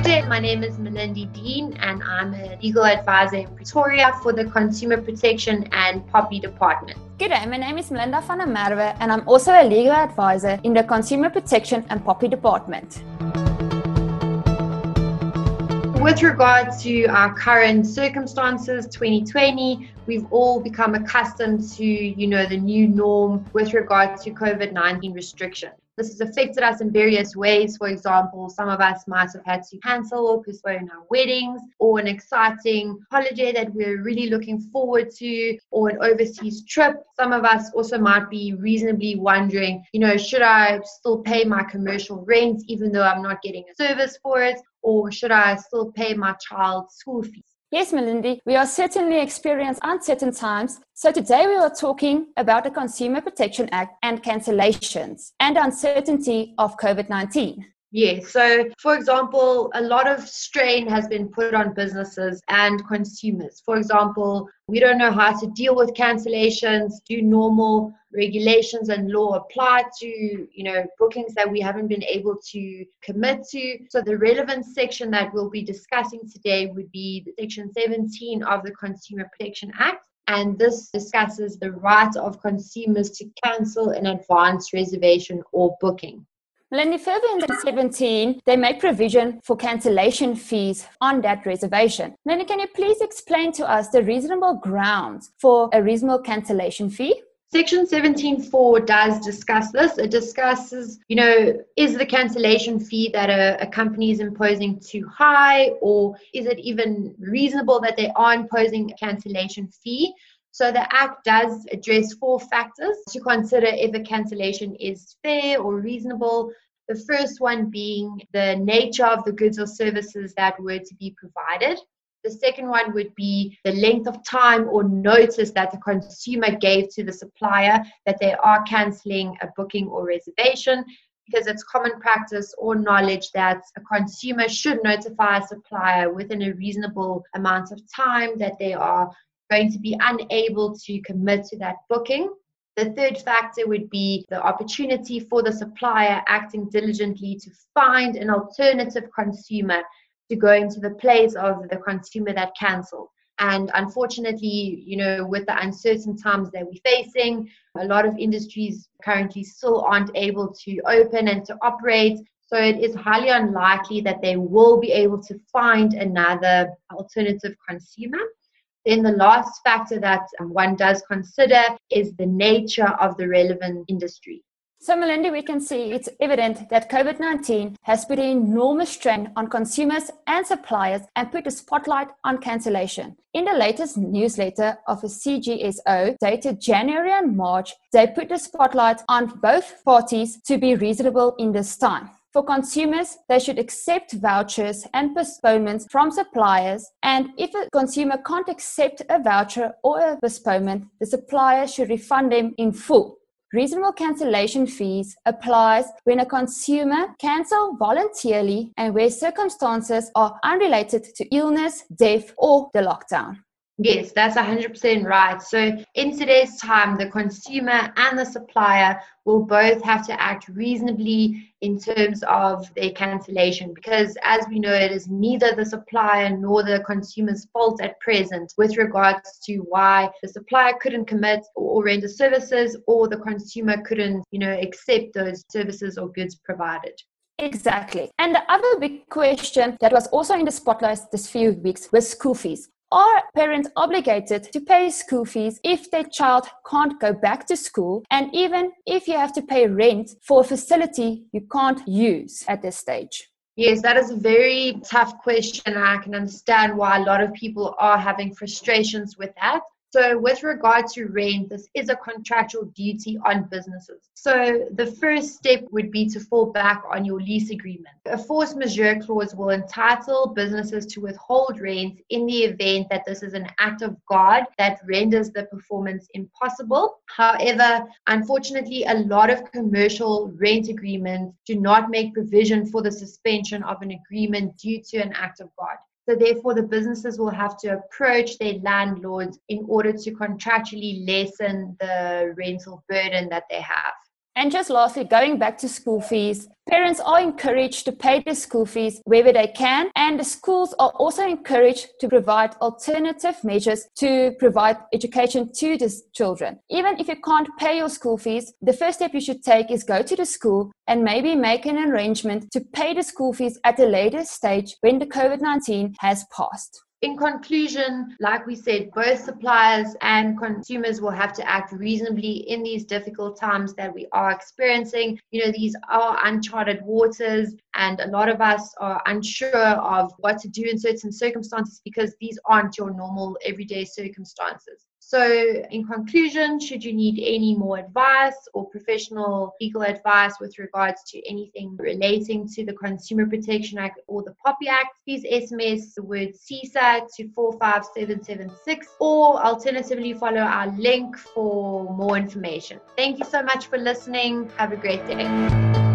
Good day, my name is Melindy Dean and I'm a legal advisor in Pretoria for the Consumer Protection and POPI Department. Good day, my name is Melinda van der Merwe and I'm also a legal advisor in the Consumer Protection and POPI Department. With regard to our current circumstances, 2020, we've all become accustomed to, you know, the new norm with regard to COVID-19 restrictions. This has affected us in various ways. For example, some of us might have had to cancel or postpone our weddings or an exciting holiday that we're really looking forward to or an overseas trip. Some of us also might be reasonably wondering, you know, should I still pay my commercial rent even though I'm not getting a service for it? Or should I still pay my child's school fees? Yes, Melindy, we are certainly experiencing uncertain times. So today we are talking about the Consumer Protection Act and cancellations and uncertainty of COVID 19. Yes. So, for example, a lot of strain has been put on businesses and consumers. For example, we don't know how to deal with cancellations. Do normal regulations and law apply to, you know, bookings that we haven't been able to commit to? So, the relevant section that we'll be discussing today would be Section 17 of the Consumer Protection Act. And this discusses the right of consumers to cancel an advance reservation or booking. Melindy, further in 17, they make provision for cancellation fees on that reservation. Melindy, can you please explain to us the reasonable grounds for a reasonable cancellation fee? Section 17.4 does discuss this. It discusses, you know, is the cancellation fee that a, a, company is imposing too high, or is it even reasonable that they are imposing a cancellation fee? So the Act does address four factors to consider if a cancellation is fair or reasonable. The first one being the nature of the goods or services that were to be provided. The second one would be the length of time or notice that the consumer gave to the supplier that they are cancelling a booking or reservation because it's common practice or knowledge that a consumer should notify a supplier within a reasonable amount of time that they are going to be unable to commit to that booking. The third factor would be the opportunity for the supplier acting diligently to find an alternative consumer to go into the place of the consumer that cancelled. And unfortunately, you know, with the uncertain times that we're facing, a lot of industries currently still aren't able to open and to operate. So it is highly unlikely that they will be able to find another alternative consumer. Then the last factor that um, one does consider is the nature of the relevant industry. So, Melinda, we can see it's evident that COVID 19 has put an enormous strain on consumers and suppliers and put a spotlight on cancellation. In the latest newsletter of the CGSO, dated January and March, they put the spotlight on both parties to be reasonable in this time. For consumers, they should accept vouchers and postponements from suppliers. And if a consumer can't accept a voucher or a postponement, the supplier should refund them in full. Reasonable cancellation fees applies when a consumer cancel voluntarily and where circumstances are unrelated to illness, death, or the lockdown. Yes, that's 100% right. So, in today's time, the consumer and the supplier will both have to act reasonably in terms of their cancellation because, as we know, it is neither the supplier nor the consumer's fault at present with regards to why the supplier couldn't commit or render services or the consumer couldn't, you know, accept those services or goods provided. Exactly. And the other big question that was also in the spotlight this few weeks was school fees. Are parents obligated to pay school fees if their child can't go back to school? And even if you have to pay rent for a facility you can't use at this stage? Yes, that is a very tough question. I can understand why a lot of people are having frustrations with that. So, with regard to rent, this is a contractual duty on businesses. So, the first step would be to fall back on your lease agreement. A force majeure clause will entitle businesses to withhold rent in the event that this is an act of God that renders the performance impossible. However, unfortunately, a lot of commercial rent agreements do not make provision for the suspension of an agreement due to an act of God. So therefore, the businesses will have to approach their landlords in order to contractually lessen the rental burden that they have. And just lastly, going back to school fees, parents are encouraged to pay their school fees wherever they can, and the schools are also encouraged to provide alternative measures to provide education to the children. Even if you can't pay your school fees, the first step you should take is go to the school and maybe make an arrangement to pay the school fees at a later stage when the COVID 19 has passed. In conclusion, like we said, both suppliers and consumers will have to act reasonably in these difficult times that we are experiencing. You know, these are uncharted waters, and a lot of us are unsure of what to do in certain circumstances because these aren't your normal everyday circumstances. So, in conclusion, should you need any more advice or professional legal advice with regards to anything relating to the Consumer Protection Act or the POPI Act, please SMS the word CSA to 45776 or alternatively follow our link for more information. Thank you so much for listening. Have a great day.